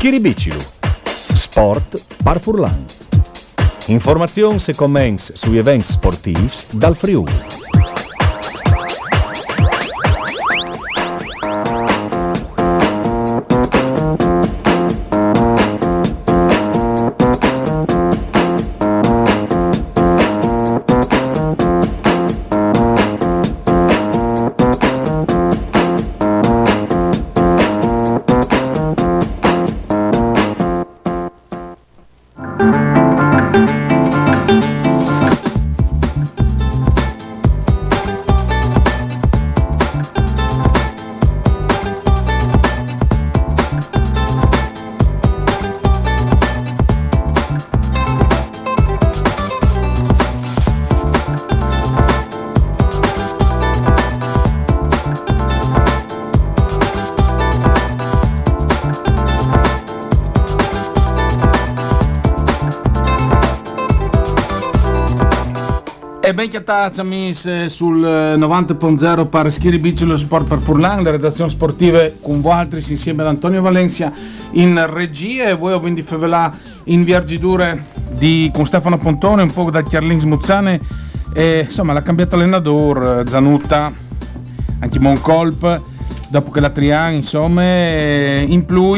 Schiribicilu. Sport par Furlan. Informazioni e commenti sugli eventi sportivi dal Friuli. Ben chiatazza mis sul 90.0 per Schiribici lo sport per Furlan, le redazioni sportive con voi altri insieme ad Antonio Valencia in regia e voi quindi fevelà in viaggiature di, con Stefano Pontone, un po' da Chiarlins Muzzane e insomma l'ha cambiato allenatore Zanutta, anche Moncolp, dopo che la Trian insomma in più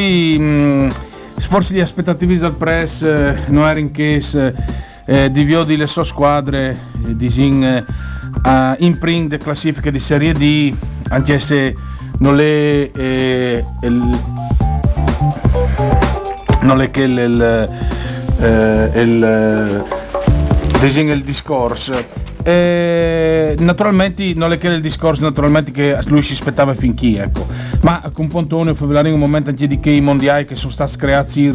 forse gli aspettativi dal press eh, non erano in case eh, diviodi le sue squadre eh, disin, eh, in print de classifiche di Serie D anche se non è eh, il, non è che il, il, eh, il, disin, il discorso eh, naturalmente non è che il discorso naturalmente che lui si aspettava fin chi ecco. Ma con Pontone fu un momento anche di che i mondiali che sono stati creati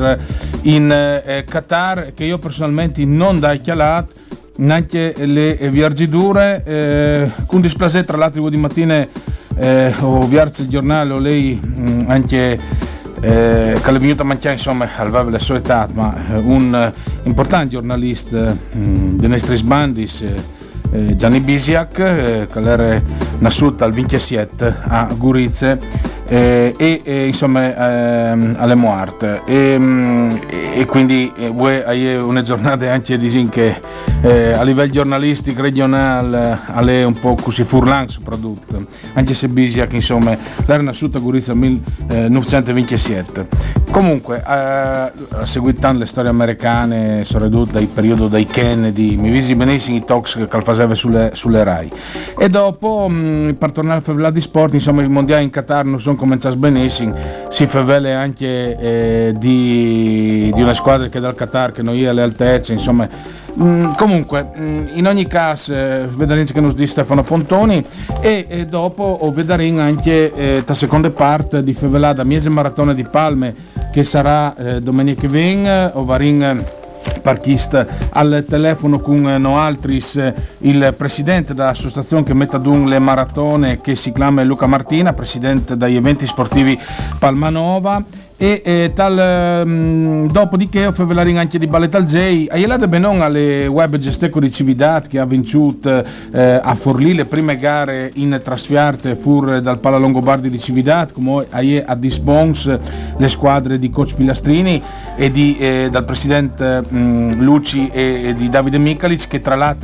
in eh, Qatar che io personalmente non dai chialat neanche le viaggiature eh, con dispiacere tra l'altro di mattina eh, ho viaggiato il giornale o lei mh, mm, anche eh, che è venuto a mangiare insomma aveva la sua età ma eh, un eh, importante giornalista mh, mm, di Nestris Bandis eh, eh, Gianni Bisiak, eh, che era nasciuto al 27 a Gurizze eh, e, e, insomma ehm, alle Moarte. E, mm, e, quindi eh, è una giornata anche di che eh, a livello giornalistico regionale è un po' così furlan soprattutto anche se Bisiak insomma era nasciuto a Gurizze nel 1927 comunque eh, seguito le storie americane soprattutto dal periodo dei Kennedy mi visi benissimo i talks che faceva sulle, sulle RAI. E dopo mh, mm, per tornare a fare di sport insomma i mondiali in Qatar non sono cominciati benissimo si fa vele anche eh, di, di, una squadra che dal Qatar che non è alle altezze insomma. Mm, comunque mm, in ogni caso eh, vedremo che nos di Stefano Pontoni e, e dopo vedremo anche eh, la seconda parte di Fevelada Miese Maratona di Palme che sarà eh, domenica che viene o varin parchista al telefono con Noaltris il presidente dell'associazione che mette ad un le maratone che si chiama Luca Martina, presidente degli eventi sportivi Palmanova e eh, tal, um, dopodiché ho fatto anche di ballet al J e la de benon alle web gesteco di Cividat che ha vinto eh, a Forlì le prime gare in trasferte fur dal Pala Longobardi di Cividat come a Dispons le squadre di coach Pilastrini e di, eh, dal presidente um, Luci e, e, di Davide Mikalic che tra l'altro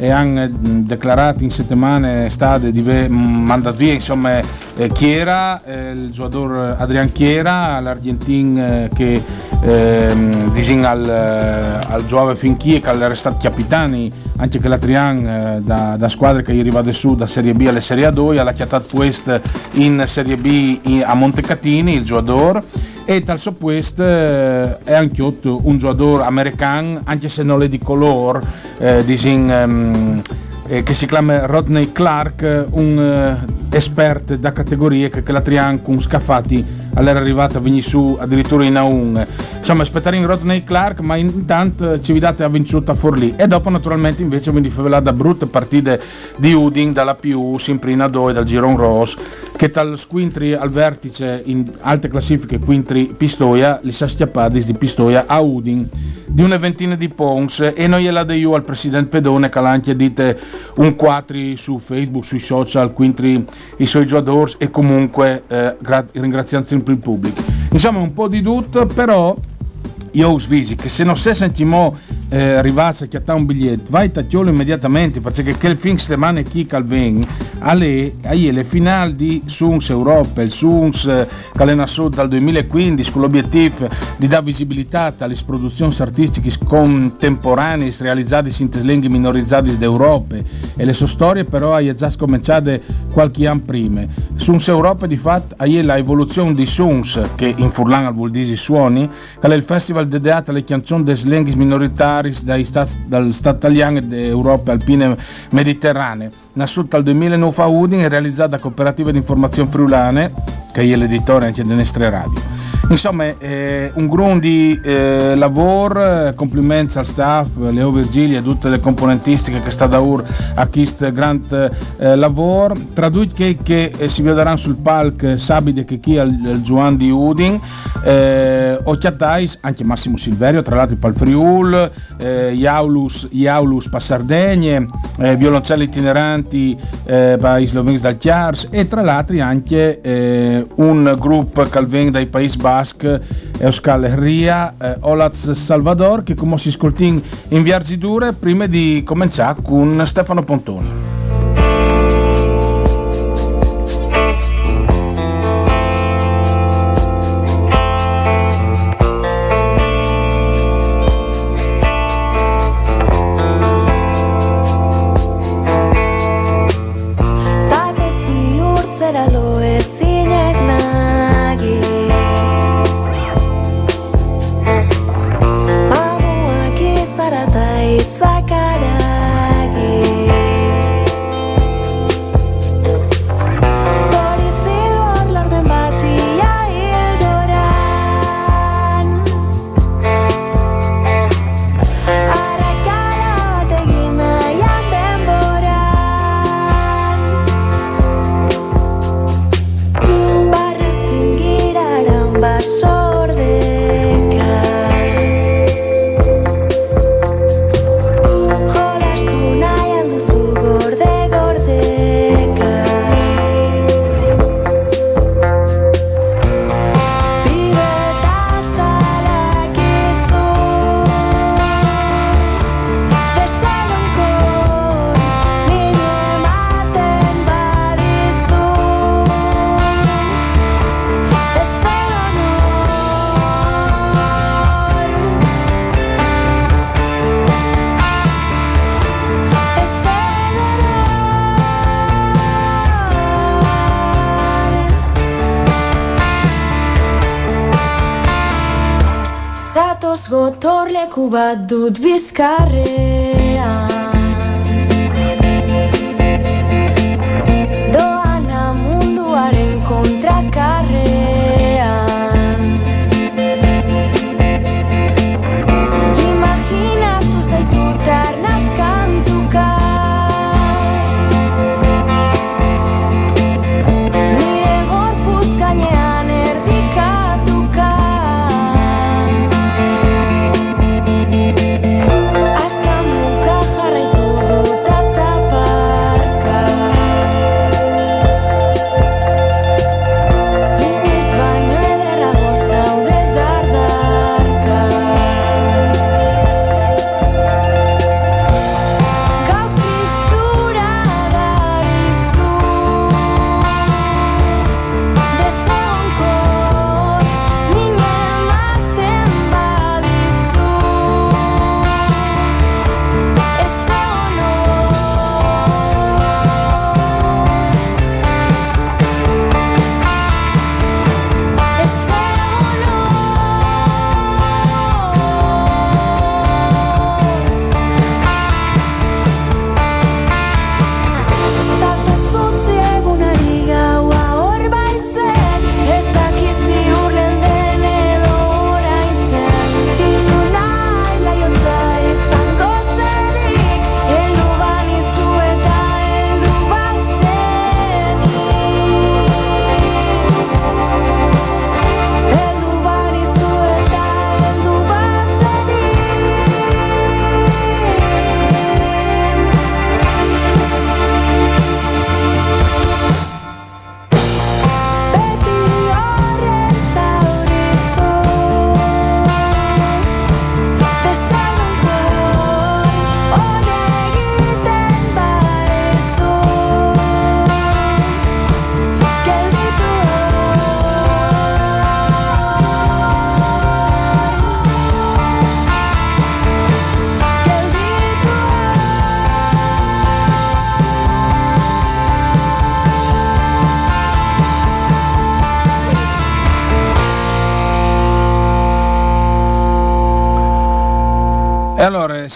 hanno dichiarato in settimane stade di mandato via insomma eh, Chiera eh, il giocatore Adrian Chiera l'Argentin eh, che ehm, disin al, eh, al Giove Finchi e che è stato capitani anche che la Trian eh, da, da, squadre che arriva da su da Serie B alle Serie A2 ha chiatato questo in Serie B in, a Montecatini il giocatore e tal soppuest eh, è anche un giocatore americano anche se non è di colore eh, disin ehm, eh, che si chiama Rodney Clark, un eh, esperto da categorie che, che la Trian con scaffati all'era arrivata a su addirittura in A1 insomma aspettare in Rodney Clark ma intanto ci ha vinto a Forlì. E dopo naturalmente invece quindi fa da brutte partite di Udin dalla più sempre in A2 dal Giron Ross che tal squintri al vertice in alte classifiche quintri Pistoia li sa schiappati di Pistoia a Udin. Di una ventina di Pons e noi la de io al presidente Pedone che anche dite un quattri su Facebook, sui social, quintri i suoi giocatori e comunque eh, ringraziando sempre il pubblico. Insomma, un po' di tutto, però io us visi che se non si sentimo eh, arrivasse che ha un biglietto vai tagliolo immediatamente perché quel film settimana chi calven alle, alle finali di Suns Europa il Suns eh, Calena Sud dal 2015 con l'obiettivo di dare visibilità alle produzioni artistiche contemporanee realizzate in lingue minorizzate d'Europa. E le sue storie però hanno già cominciato qualche anno prima. Suns Europa di fatto è l'evoluzione di Suns che in Furlan al vuol dire suoni che è il festival festival dedicato alle canzoni delle lingue minoritari dal Stato italiano e dell'Europa alpine mediterranee. Nasciuto dal 2009 a Udine e realizzata da Cooperativa di Informazione Friulane, che è l'editore anche delle nostre radio. Insomma, eh, un di eh, lavoro, complimenti al staff, Leo Virgili e tutte le componentistiche che sta da ur a questo grande eh, lavoro. Traduci che, che eh, si vedranno sul palco Sabide che chi al, Giuan di Udin, eh, Occhiatais, anche Massimo Silverio, tra l'altro Pal Friul, eh, Iaulus, Iaulus Passardegne, eh, violoncelli itineranti eh, by Slovens dal Chiars e tra l'altro anche eh, un gruppo che viene dai Paesi Bassi Basque, Euskal Ria, eh, Olaz Salvador, che come si ascolti in viaggi dure prima di cominciare con Stefano Pontoni. gotorleku bat dut bizkarre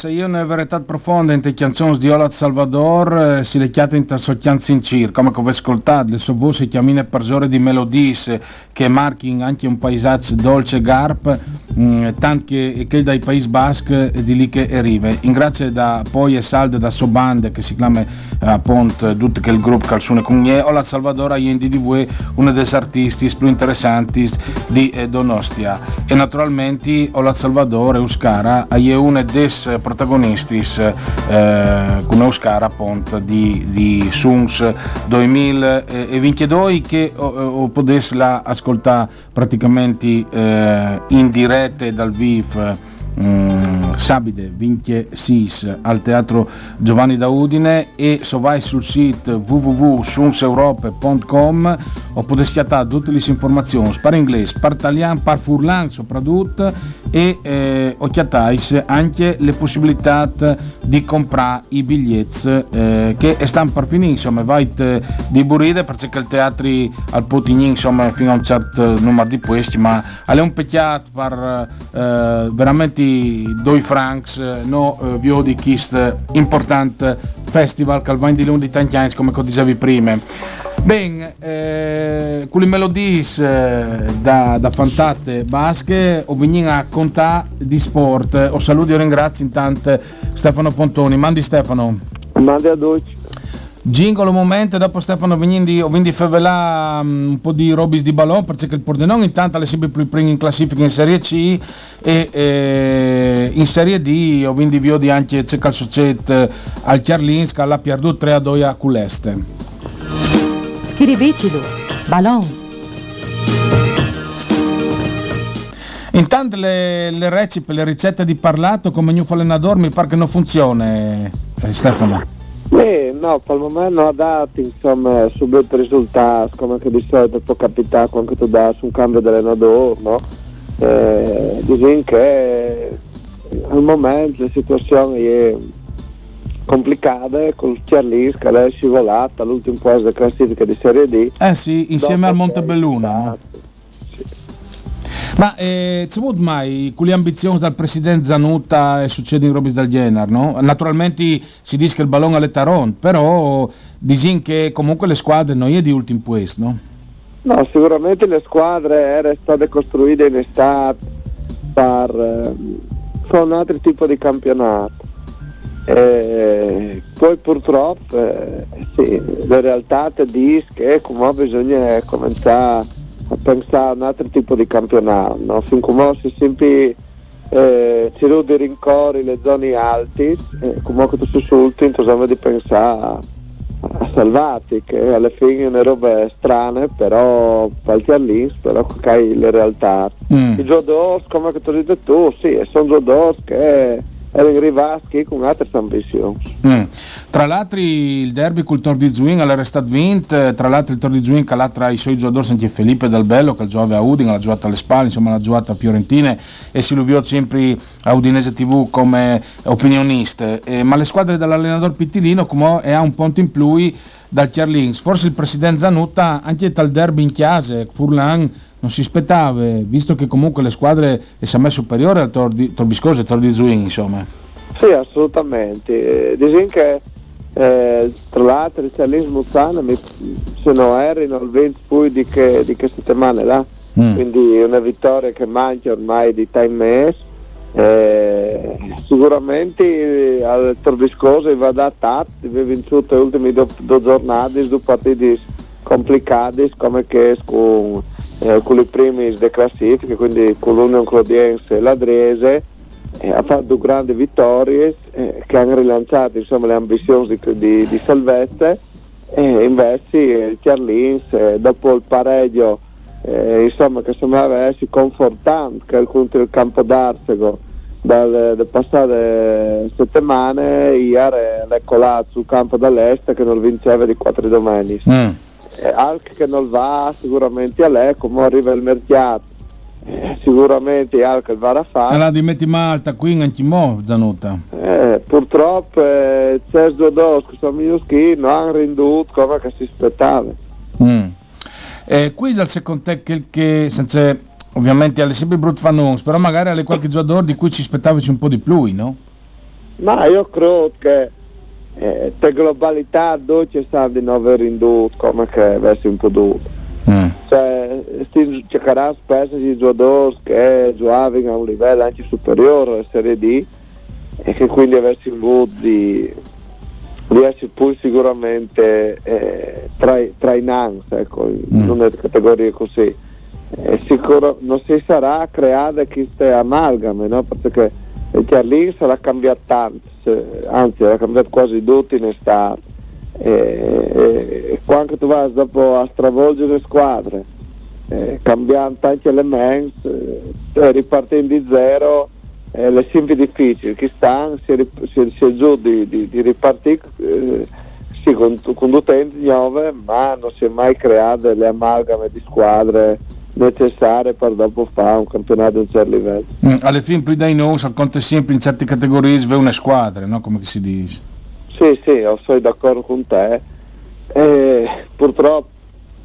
se io ne verità profonda in te canzoni di Olat Salvador, eh, si le chiate in tassocchianzi in cir, come che vi ascoltate, le so voci chiamine persone di melodis che marchino anche un paesaggio dolce garp, mh, mm, tanto che, dai Paesi Basque di lì che arriva. In grazie da poi e salde da Sobande che si chiama eh, appunto tutto che il gruppo Calzone Cugne, Olat Salvador è in DDV uno dei artisti più interessanti di eh, Donostia e naturalmente Olat Salvador Euskara è una des protagonistis eh, con Euskara appunto di, di Suns 2022 che o, o potesse la ascoltare praticamente eh, in diretta dal VIF Mm, Sabide vince SIS al teatro Giovanni da Udine e se vai sul sito www.sunseurope.com o potete schiattare tutte le informazioni per inglese, per italiano, per furlan soprattutto e eh, occhiatais anche le possibilità di comprare i biglietti eh, che stanno per finire insomma vai di buride perché il teatro al Putignin insomma fino a un certo numero di posti ma è un peccato per eh, veramente due francs eh, no eh, vio di questo importante festival che di lunedì tanti anni come dicevi prima Ben, eh, le melodie eh, da, da fantate basche ho venuto a contare di sport. Ho saluto e ringrazio intanto Stefano Pontoni. Mandi Stefano. Mandi a Dolce. Un momento, dopo Stefano Vignindi, ho vinto favela um, un po' di robis di ballon perché il Pordenone intanto è sempre più primo in classifica in Serie C e eh, in Serie D ho vinto via di anche Cecal Societ eh, al Chiarlinska, l'ha perduto 3 a 2 a Culeste. Scrivicido, ballon. Intanto le, le recipe, le ricette di parlato come New Falenador mi pare che non funziona, eh, Stefano. Eh, no, per il momento non ha dato insomma, subito risultati, come che di solito può capitare quando tu dai un cambio dell'allenatore, no? Eh, diciamo che al momento la situazione è complicate col Chiarlis che è scivolata all'ultimo posto della classifica di Serie D. Eh sì, insieme al Montebelluna. Ma eh, avuto mai con le ambizioni del presidente Zanuta e succede in Robis del genere, no? Naturalmente si dice che il ballone è l'Etaron, però dicono che comunque le squadre non è di ultimo posto, no? No, sicuramente le squadre erano state costruite in estate per, eh, un altro tipo di campionato eh, poi purtroppo eh, sì, la realtà ti dice che come bisogna cominciare pensare a un altro tipo di campionato, no? fin come si sempre eh, ci sono dei rincori le zone alte, eh, comunque tu sussulti, insomma di pensare a, a salvati, che alla fine sono robe strane, però falti all'ins, però che hai le realtà. Mm. I giocatori, come tu hai detto tu, sì, sono giocatori che erano rimasti con altre ambizioni. Mm. Tra l'altro il derby col Tor di Zuin era stato vinto, tra l'altro il Tor di che l'ha tra i suoi giocatori senti Felipe Del Bello che giocava a Udine, l'ha giocato alle spalle, insomma l'ha giocato a Fiorentine e si luviò sempre a Udinese TV come opinionista, eh, ma le squadre dell'allenatore Pittilino come è un ponte in più dal Chiarlings, forse il presidente Zanutta anche dal derby in chiesa, Furlan non si aspettava, visto che comunque le squadre sono messe superiore al Tor, di, Tor Viscoso e Tor di Zuin, insomma. Sì, assolutamente. Diciamo che eh, tra l'altro il Cialins Muzzana se non erano il 20 poi di che, di che settimane là. Mm. Quindi una vittoria che manca ormai di time mess. Eh, sicuramente al Torviscoso va da adattato, ha vinto le ultime due, due giornate, due partite complicate come che con eh, con i primi di classifica, quindi con l'Union Clodiense e l'Adrese, eh, ha fatto grandi vittorie eh, che hanno rilanciato insomma, le ambizioni di, di, di salvezza e invece il Chiarlins eh, dopo il pareggio eh, insomma, che sembrava essere confortante contro il campo d'Arsego dalle passate settimane ieri è colato sul campo dall'est che non vinceva di quattro domeniche mm eh, anche che non va sicuramente a lei come arriva il mercato eh, sicuramente anche il va a fare allora di metti Malta qui anche mo Zanuta eh, purtroppo eh, due dos sono minuschi non hanno renduto come che si aspettava mm. eh, qui al secondo te che, senza ovviamente alle sempre brutto fanno però magari alle qualche giocatore di cui ci aspettavasi un po' di più no? Ma io credo che eh, per globalità dolce sa di non aver indotto come che avessi un prodotto. Mm. Cioè, si cercherà spesso di giocatori che giocavano a un livello anche superiore alla Serie D e che quindi avessi avuto di, di essere poi sicuramente eh, tra, tra, i NANS, ecco, mm. in una categoria così. Eh, sicuro, non si sarà creata queste amalgame, no? perché il Chiarlin sarà cambiato tanto, anzi sarà cambiato quasi tutto in estate e, e quando tu vai dopo a stravolgere le squadre. Eh, cambiando tanti elementi eh, ripartendo di zero eh, è sempre difficile chi sta si, si, si è giù di, di, di ripartire eh, sì, con, con utenti nuove ma non si è mai creato le amalgame di squadre necessarie per dopo fare un campionato di certo livello. Mm, alla fine, più dai noi, conta sempre in certe categorie, una squadra, no? come si dice. Sì, sì, sono d'accordo con te. Eh, purtroppo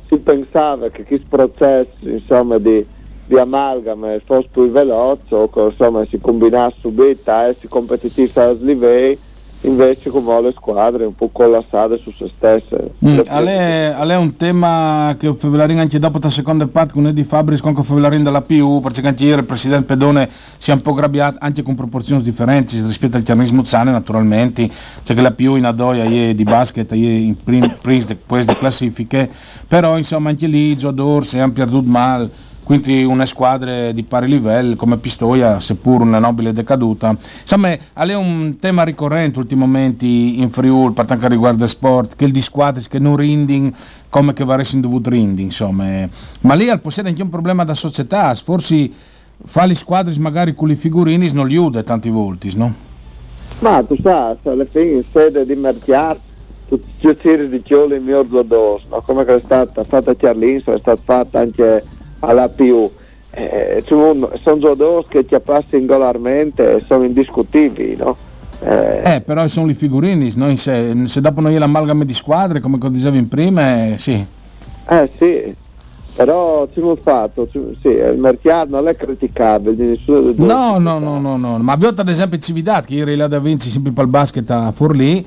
si pensava che questo processo insomma, di, di amalgame fosse più veloce o che insomma, si combinasse subito e eh, si competitive a livelli invece come le squadre un po' collassate su se stesse. Mm, è un tema che Fevelarin anche dopo la seconda parte con Edi Fabris con Fevelarin della PU perché anche ieri il presidente Pedone si è un po' grabbiato anche con proporzioni differenti rispetto al ciarnismo Zane naturalmente. C'è che la PU in Adoia è di basket è in prima di classifiche. Però insomma anche lì i giocatori si hanno perduto male quindi una squadra di pari livello come Pistoia, seppur una nobile decaduta. Insomma, è un tema ricorrente ultimamente in Friuli per quanto riguarda il sport, che il di squadre che non rinding come che varesse in dovuto rinding, insomma. Ma lì al possiede anche un problema da società, forse fa le squadre magari con i figurini non li ude tanti volti, no? Ma tu sai, alla fine in sede di mercato tutti i giri di chioli in mio addosso, no? come è stata fatta a Chiarlinso, è stata fatta anche alla più. Eh, sono, giocatori che ti passano singolarmente e sono indiscutibili, no? Eh, eh, però sono i figurini, no? se, se, dopo non è l'amalgame di squadre, come dicevi in prima, eh, sì. Eh sì, però ci ho fatto, sì, il mercato non è criticabile. Nessuno no, no, no, no, no, ma abbiamo ad esempio Cividad, che ieri là da Vinci sempre per il basket a Forlì,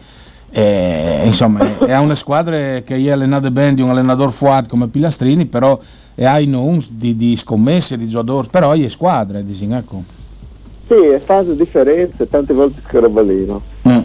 e, insomma è una squadra che è allenata bene di un allenatore fuad come Pilastrini, però e hai non di, di, scommesse, di giocatori, però hai squadre, dici, ecco. Sì, è fase differenze, tante volte che roba lì, no? Mm.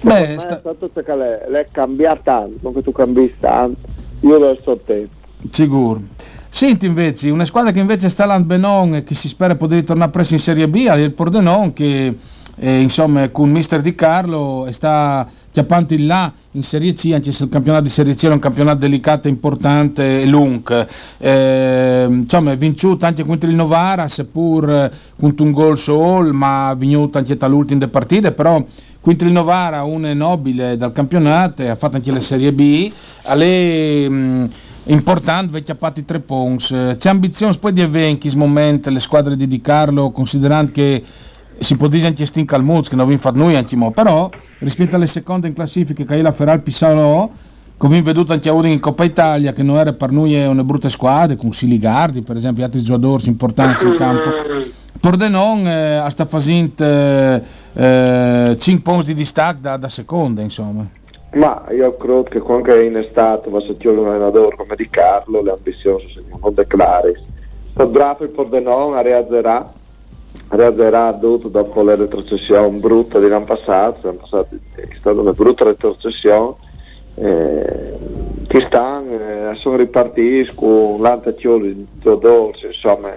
Beh, sta... è stato che l'è cambiato tanto, non che tu cambi tanto, io lo so tempo. Sicuro. Senti invece, una squadra che invece sta all'Anbenon e che si spera poter tornare presto in Serie B, è il Pordenon che eh, insomma con Mister Di Carlo sta chiappando in là in Serie C, anche se il campionato di Serie C è un campionato delicato, importante e lungo. Eh, insomma, è vinciuto anche contro il Novara, seppur con un gol solo, ma ha vinto anche dall'ultima partite, però contro il Novara un nobile dal campionato, ha fatto anche la Serie B, alle mh, importante perché ha fatto tre punti. C'è ambizione poi di avere in questo momento le squadre di Di Carlo, considerando che si può dire anche Stin Calmuz che non abbiamo fatto noi anche mo, però rispetto alle seconde in classifica che è la Feral Pissarò che abbiamo veduto anche a in Coppa Italia che non era per noi una brutta squadra con Siligardi per esempio altri giocatori importanti in campo. Pordenon eh, sta facendo eh, eh, 5 punti di distacco da, da seconda insomma. Ma io credo che è in estate va a un allenatore come Di Carlo le ambizioni sono non declari sto bravo il Pordenon a realizzerà reagirà dopo la retrocessione brutta dell'anno passato, passato è stata una brutta retrocessione, eh, che stanno, eh, sono ripartiti con l'antazione di Teodoro, insomma,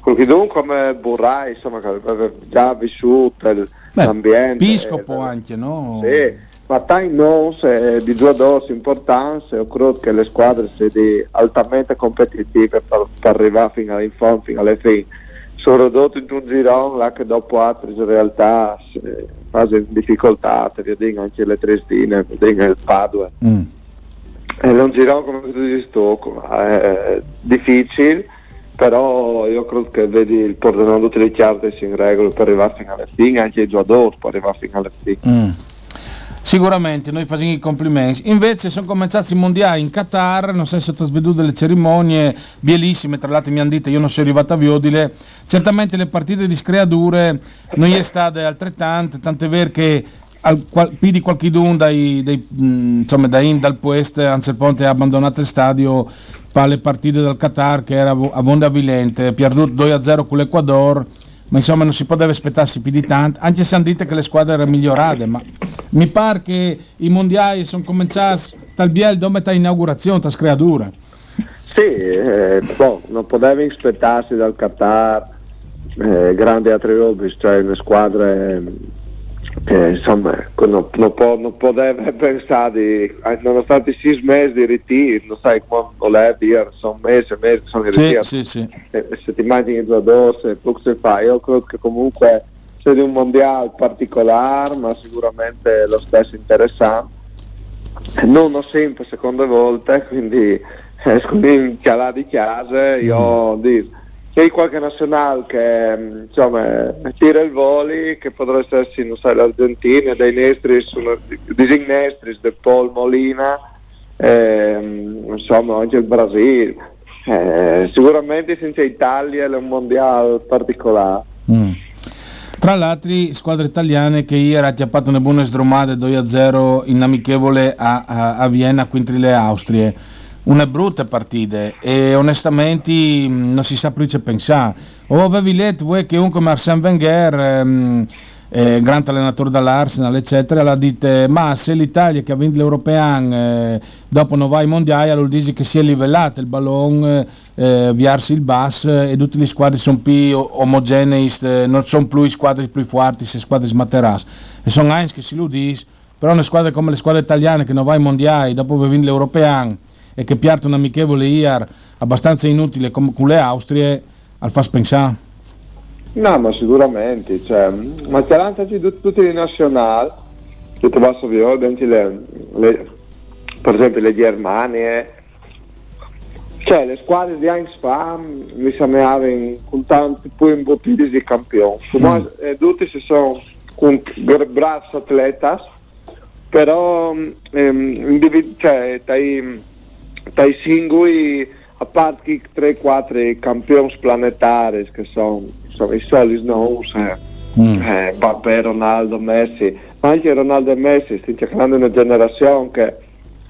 qualche dunque come Burrai, insomma, che aveva già vissuto il, Beh, l'ambiente. Piscopo eh, anche, no? Sì, ma tanti non di giocatori importanti, io credo che le squadre siano altamente competitive per, per arrivare fino in fondo, fino alle fine sono ridotto in un girone là che dopo altre realtà eh, fase in difficoltà, anche le Triestine, per dire il Padua. Mm. È un girone come tu dici tu, è difficile, però io credo che vedi il Pordenone tutte le carte in regola per arrivare fino alla fine, anche i giocatori per arrivare fino alla fine. Mm. Sicuramente, noi facciamo i complimenti. Invece sono cominciati i mondiali in Qatar, non so se sono vedute delle cerimonie bellissime, tra l'altro mi hanno detto, io non sono arrivato a Viodile, certamente le partite di screadure non è state altrettante, tant'è vero che al, qual, più di qualche dai, dai, mh, insomma, da in dal Puest, Ansel Ponte ha abbandonato il stadio per le partite del Qatar che era a Vonda Vilente, perduto 2-0 con l'Ecuador ma insomma non si poteva aspettarsi più di tanto, anche se hanno detto che le squadre erano migliorate, ma mi pare che i mondiali sono cominciati dal Biel dove sta inaugurazione, sta creatura. Sì, eh, boh, non potevi aspettarsi dal Qatar eh, grandi attributi, cioè le squadre che insomma non, non, può, non poteva pensare di nonostante sei mesi di ritiro non sai come volevi dire sono mesi e mesi sono in ritiro sì, sì, sì. E, se ti immagini i due dorse poco si fa io credo che comunque sia di un mondiale particolare ma sicuramente lo stesso interessante non ho sempre seconde volte quindi esco in chialà di casa io mm. dico c'è qualche nazionale che mm, insomma, tira il voli, che potrebbe essere non so, l'Argentina, dei Nestris, dei Nestris, del Paul Molina, eh, insomma anche il Brasile. Eh, sicuramente senza Italia è un mondiale particolare. Mm. Tra l'altro, squadre italiane che ieri ha acchiappato una buona sdromata 2-0 in amichevole a, a, a Vienna le Austrie una brutta partita e onestamente mm, non si sa più che pensare. O avevi letto voi che un come Arsène Wenger, ehm, eh, grande allenatore dall'Arsenal, eccetera, l'ha detto ma se l'Italia che ha vinto l'European eh, dopo non va ai mondiali, allora dice che si è livellato il ballone, eh, viarsi il bus e tutte le squadre sono più omogenee, eh, non sono più squadre più forti, se squadre smatteras. E sono anche che si lo dice, però una squadra come le squadre italiane che non va ai mondiali dopo aver vinto l'European e che piarta un amichevole IAR abbastanza inutile come con le Austrie al fa pensare? No, ma sicuramente, cioè, ma c'è anche tutti i nazionali, tutto basso violenti, le, le, per esempio le Germanie, cioè le squadre di anni fa mi sembrava con tanti più imbottiti di campioni, mm. eh, tutti si sono con bravi atleti, però ehm, individu- cioè, dai, singoli, a parte 3-4 campioni planetari che sono, sono i soli nomi, eh, mm. eh, Ronaldo, Messi, ma anche Ronaldo e Messi stanno cercando una generazione che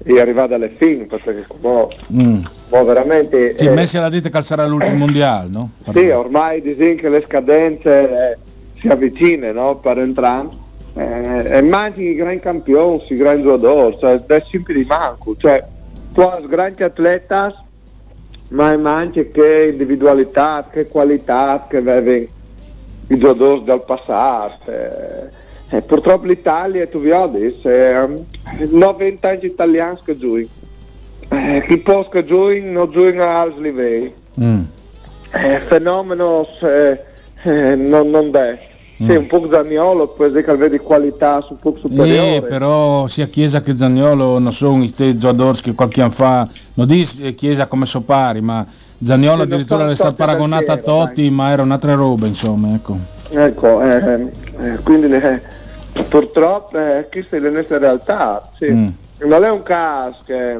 è arrivata alle fine perché mo, mm. mo veramente sì, eh, Messi l'ha detto che sarà l'ultimo mondiale no? sì ormai dicono che le scadenze eh, si avvicinano no? per entrambi eh, e mangi i grandi campioni i grandi giocatori cioè, è sempre di manco cioè, tuas grandes atletas, mas anche che individualità, che qualità che avevano i giocatori del passato. Eh, purtroppo l'Italia, tu vedi, eh, 90 anni italiani che giocano. Eh, chi può che giocano non giocano a alti livelli. Mm. Eh, fenomeno eh, eh, non, non è. Sì, un po' Zagnolo, può essere che vedi qualità un po' superiore. Eh, però sia Chiesa che Zagnolo non sono i stessi giocatori che qualche anno fa, non dice Chiesa come so pari, ma Zagnolo sì, addirittura è stato paragonato a Totti, ma era un'altra roba, insomma, ecco. Ecco, eh, eh, quindi eh, purtroppo eh, questa è la nostra realtà, sì. mm. Non è un caso che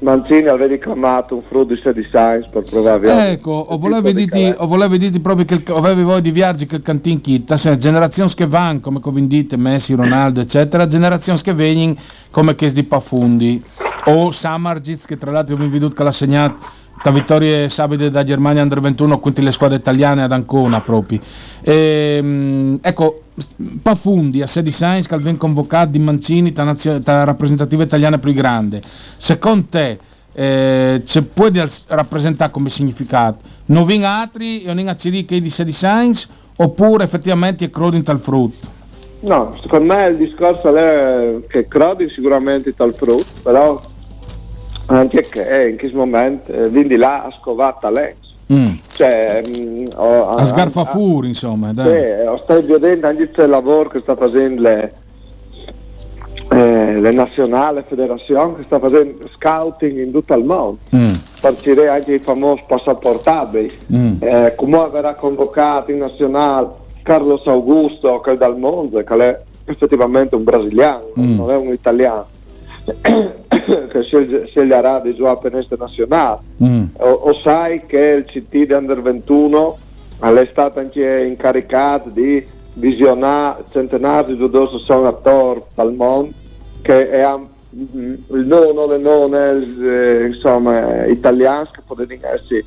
Mancini aveva reclamato un frutto di Sainz per provare a Ecco, o volevo dire proprio che avevi voglia di viaggi che il cantin chitta, se generazioni che vanno come convindite, Messi, Ronaldo, eccetera, generazioni che vengono come che di Pafundi. O Samargic che tra l'altro abbiamo veduto che l'ha segnato da vittorie sabide da Germania under 21 contro le squadre italiane ad Ancona proprio. E, ehm, ecco, Pafundi a sedi Sainz che viene convocato di Mancini da rappresentativa italiana più grande. Secondo te eh, ci puoi rappresentare come significato? Non altri e non che di sedi Sainz oppure effettivamente è Crodin tal frutto? No, secondo me il discorso è che Crodin sicuramente tal frutto, però anche che eh, in questo momento eh, quindi là ha scovato lei mm. cioè, mh, mm, ho, a sgarfa fuori insomma dai. Sì, ho stato vedendo anche il lavoro che sta facendo le, eh, le nazionali federazioni che sta facendo scouting in tutto il mondo mm. partire anche i famosi passaportabili mm. eh, come verrà convocato in nazionale Carlos Augusto che è dal mondo che è effettivamente un brasiliano, mm. non è un italiano che sceglierà di giocare per l'Est nazionale. Mm. O, o, sai che il CT di Under 21 è stato anche incaricato di visionare centenari di giocatori sono attori al mondo che è mm, il nono le none eh, insomma italiani che potrebbero essere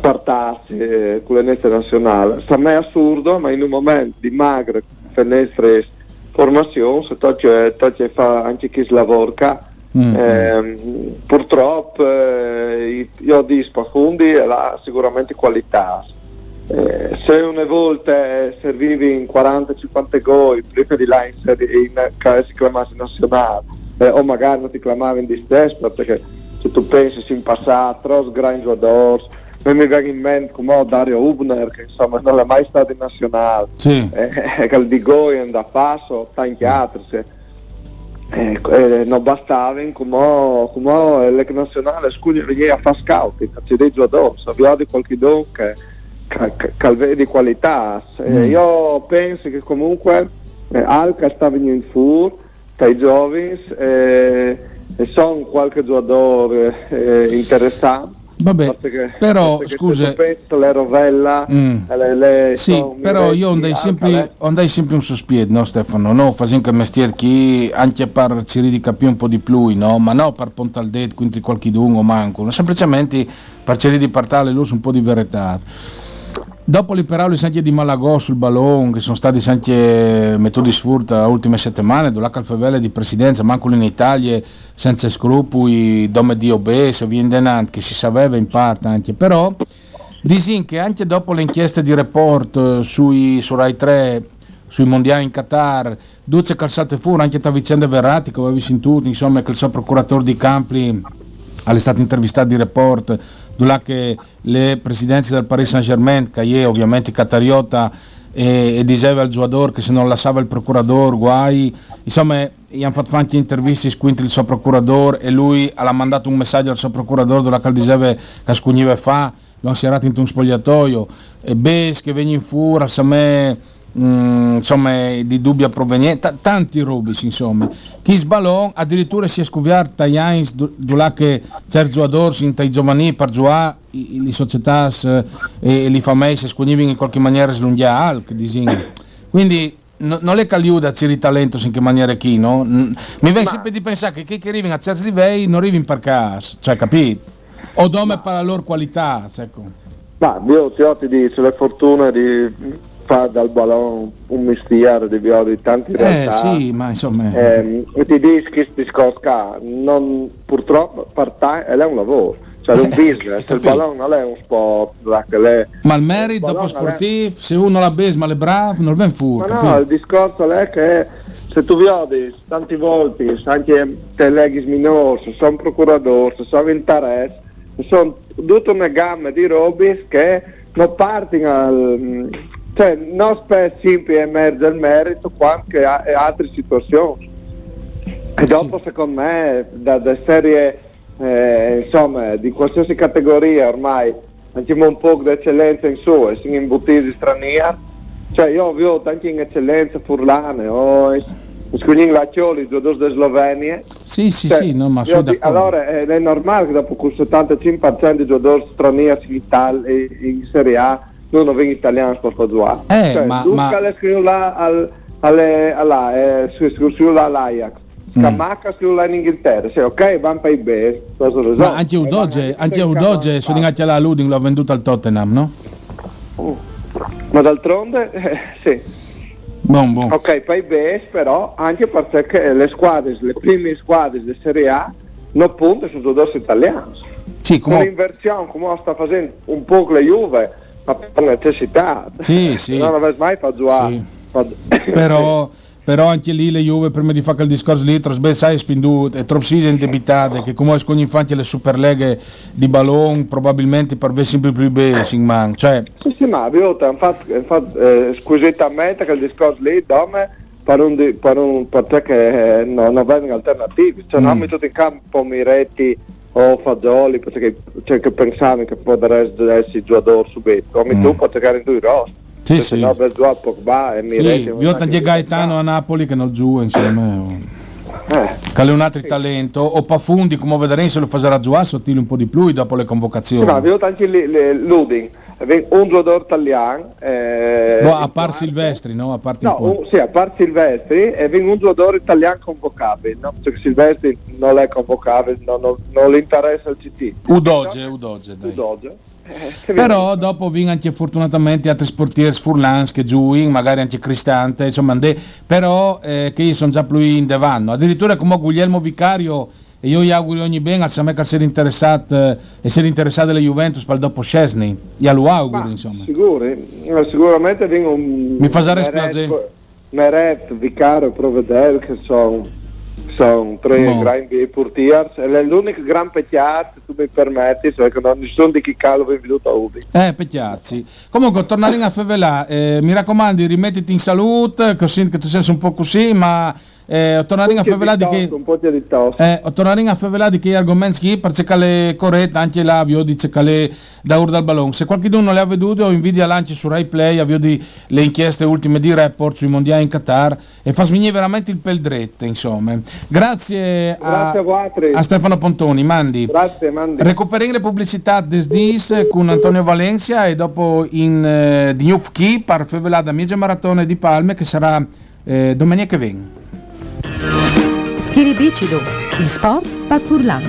partarsi eh, con l'Eneste nazionale. Sta me è assurdo, ma in un momento di magre finestre formazione, se tocca, fa anche chi lavora, mm. eh, purtroppo eh, io dispo quindi ha sicuramente qualità. Eh, se una volta servivi in 40-50 gol prima di là in, in si chiamasse nazionale eh, o magari non ti chiamavi in distesto perché se tu pensi in passato, tros gran giocatori non mi viene in mente come Dario Hubner che insomma non è mai stato in nazionale. Sì. eh, che il di Goyen da passo tanti altri se, eh, eh, non bastava come, come le nazionali scusi a fare scouting c'è dei giocatori se di qualche don che, che, che vede qualità mm. io penso che comunque eh, Alca sta venendo fuori dai giovani eh, e sono qualche giocatore eh, interessante Vabbè, che, però scusa, le rovella, mm. le, le sì, però io andai sempre, andai sempre un sospiedo, no Stefano, no, facendo il mestiere chi anche per ci di capire un po' di più, no, ma no per dedo, quindi qualche dungo manco, semplicemente per cercare di partare un po' di verità. Dopo le parole anche di Malagò sul ballon, che sono stati anche metodi sfurta le ultime settimane, dove la di presidenza, manco in Italia, senza scrupoli, dome di obese, via in che si sapeva in parte anche, però disin che anche dopo le inchieste di report eh, sui, su Rai 3 sui mondiali in Qatar, duce calzate fuori anche da vicende Verratti che avevi sentito, insomma che il suo procuratore di Campli è stato intervistato di report che le presidenze del Paris Saint Germain, che è ovviamente catariota e, e diceva al giocatore che se non lasciava il procuratore guai, insomma gli hanno fatto anche interviste squinti il suo procuratore e lui ha mandato un messaggio al suo procuratore dove diceva che fa, lo hanno serato in un spogliatoio. E Bes che viene in furia, a me Mm, insomma di dubbia provenienza, tanti rubis insomma. Chi sbalon addirittura si è scoviato Tajans durante certi giocatori in tai giovani per giocare le società eh, e le famiglie si sconivano in qualche maniera slunghiare quindi no, non è caliuda c'è talento in che maniera chi no? mi viene sempre di pensare che chi che arrivano a certi livelli non arrivano per caso cioè capito o dome per la loro qualità ecco. ma io ti dico le fortune di fa dal ballon un mestiere di di tanti eh, realtà. sì, ma insomma... Eh, e ti dici che discorso non, purtroppo part-time è un lavoro, cioè è un business, il ballon non è un sport. È, ma il merito dopo sportivo, è... se uno l'ha beso ma è bravo, non viene fuori. Ma no, il discorso è che se tu vedi tanti volte, anche te leghi minori, se sono procuratore, se sono interesse, sono tutta una gamma di robe che non partono al cioè, non spesso sempre emerge il merito quanto in altre situazioni. E dopo, sì. secondo me, da, da serie eh, insomma, di qualsiasi categoria ormai abbiamo un po' di eccellenza in su, e siamo imbuttiti stranieri. Cioè, io ho visto anche in eccellenza furlane o Scuglin Laccioli, giocatori di Slovenia. Sì, sì, cioè, sì, no, ma sono di, Allora è, è, normale che dopo quel 75% di giocatori stranieri in, Italia, in Serie A non lo vengo italiano giocare. Eh, cioè, ma, ma... le scrivo là al, alle, alla, eh, scrivo là all'Ajax. Scamacca mm. là in Inghilterra. Sì, ok, vanno per i best. Ma anche Udoge, anche Udoge sono ingati alla Luding, l'ho venduto al Tottenham, no? Uh. Ma d'altronde, eh, sì. Bon, bon. Ok, per i best, però anche perché le squadre, le prime squadre di Serie A non puntano su giocatori italiani. Sì, come... Un'inversione come sta facendo un po' le Juve ma per necessità. Sì, sì. non avessi mai fatto giocare. Sì. Però, però, anche lì le Juve prima di fare il discorso lì troppo sai spinduto e troppo si indebitate che come con gli infanti le superleghe di ballon probabilmente per me sempre più bene man. cioè sì, sì ma io infatti, infatti eh, scusetamente che il discorso lì dove per un, per un perché eh, non avevano alternativi cioè mm. non metto in campo Miretti o fagioli perché cioè, che pensavi che potrebbe essere giocatore subito come mm. tu puoi giocare in due roster Sì, sì. No, per giù a Pogba e mi Sì, vi ho tanti Gaetano a Napoli che non giù insieme. Eh. Che è un altro sì. talento, o Pafundi, come vedremo se lo farà giocare sottile un po' di più dopo le convocazioni. No, vi ho anche Luding, un giocatore italiano. Eh, no, a part Silvestri, no? A parte no, un, sì, a parte Silvestri, e un giocatore italiano convocabile, no? Perché Silvestri non è convocabile, non, non, non le interessa il CT. Udoge, Udoge, dai. Udoge. Eh, Però dopo vincono anche fortunatamente altri sportieri furlans che giuin, magari anche Cristante, insomma, de, però eh, che sono già più in devanno. Addirittura come Guglielmo Vicario, e io gli auguro ogni bene, al Samek essere interessato eh, essere interessato alle Juventus per dopo Scesni, io lo auguro, insomma. Sicuri, sicuramente vengono un... Mi fa respirare. Meret, Vicario, Provedel, che sono sono tre no. grandi portiers è l'unico gran peccato tu mi permetti cioè che non sono di chi calo venuto a Ubi eh pecchiazzi comunque tornare a Fevelà eh, mi raccomando rimettiti in salute così che tu sei un po' così ma eh, tornare a favelare che eh, tornare a favelare che argomenti per cercare corretta anche l'avio di cercare da ur dal ballon se qualcuno non le ha vedute o invidia lanci su Rai Play avvio di le inchieste ultime di report sui mondiali in Qatar e fa svenire veramente il pel dretto insomma. Grazie, grazie a, a, Stefano Pontoni Mandi. Grazie Mandi. Recuperare le pubblicità des dis con Antonio Valencia e dopo in eh, di New Key per favelare da Miege Maratone di Palme che sarà eh, domenica che viene Schiribicido, il sport par Furlan.